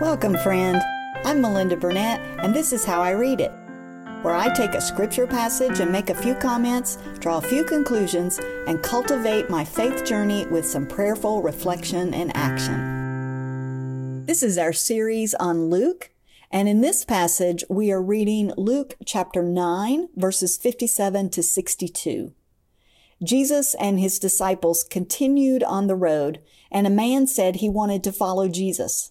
Welcome, friend. I'm Melinda Burnett, and this is how I read it, where I take a scripture passage and make a few comments, draw a few conclusions, and cultivate my faith journey with some prayerful reflection and action. This is our series on Luke, and in this passage, we are reading Luke chapter 9, verses 57 to 62. Jesus and his disciples continued on the road, and a man said he wanted to follow Jesus.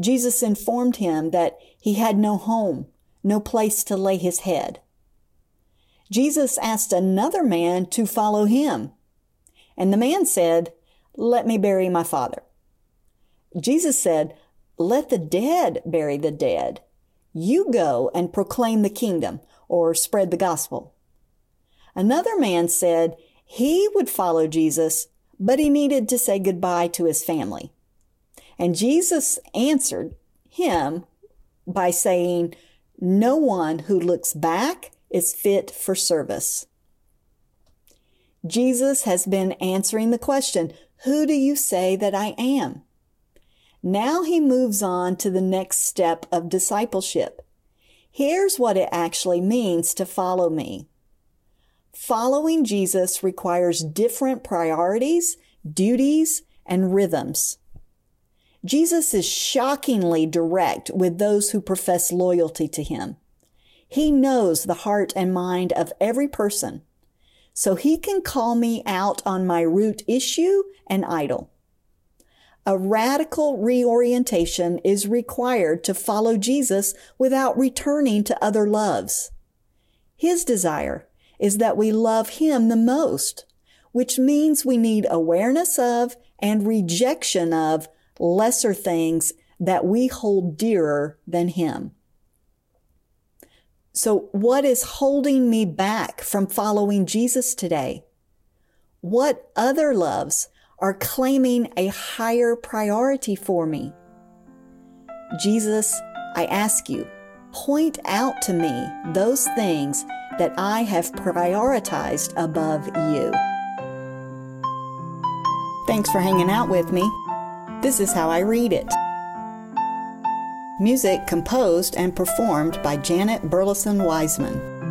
Jesus informed him that he had no home, no place to lay his head. Jesus asked another man to follow him. And the man said, Let me bury my father. Jesus said, Let the dead bury the dead. You go and proclaim the kingdom or spread the gospel. Another man said he would follow Jesus, but he needed to say goodbye to his family. And Jesus answered him by saying, No one who looks back is fit for service. Jesus has been answering the question, Who do you say that I am? Now he moves on to the next step of discipleship. Here's what it actually means to follow me. Following Jesus requires different priorities, duties, and rhythms. Jesus is shockingly direct with those who profess loyalty to him. He knows the heart and mind of every person, so he can call me out on my root issue and idol. A radical reorientation is required to follow Jesus without returning to other loves. His desire is that we love him the most, which means we need awareness of and rejection of lesser things that we hold dearer than Him. So, what is holding me back from following Jesus today? What other loves are claiming a higher priority for me? Jesus, I ask you, point out to me those things that I have prioritized above you. Thanks for hanging out with me. This is how I read it. Music composed and performed by Janet Burleson Wiseman.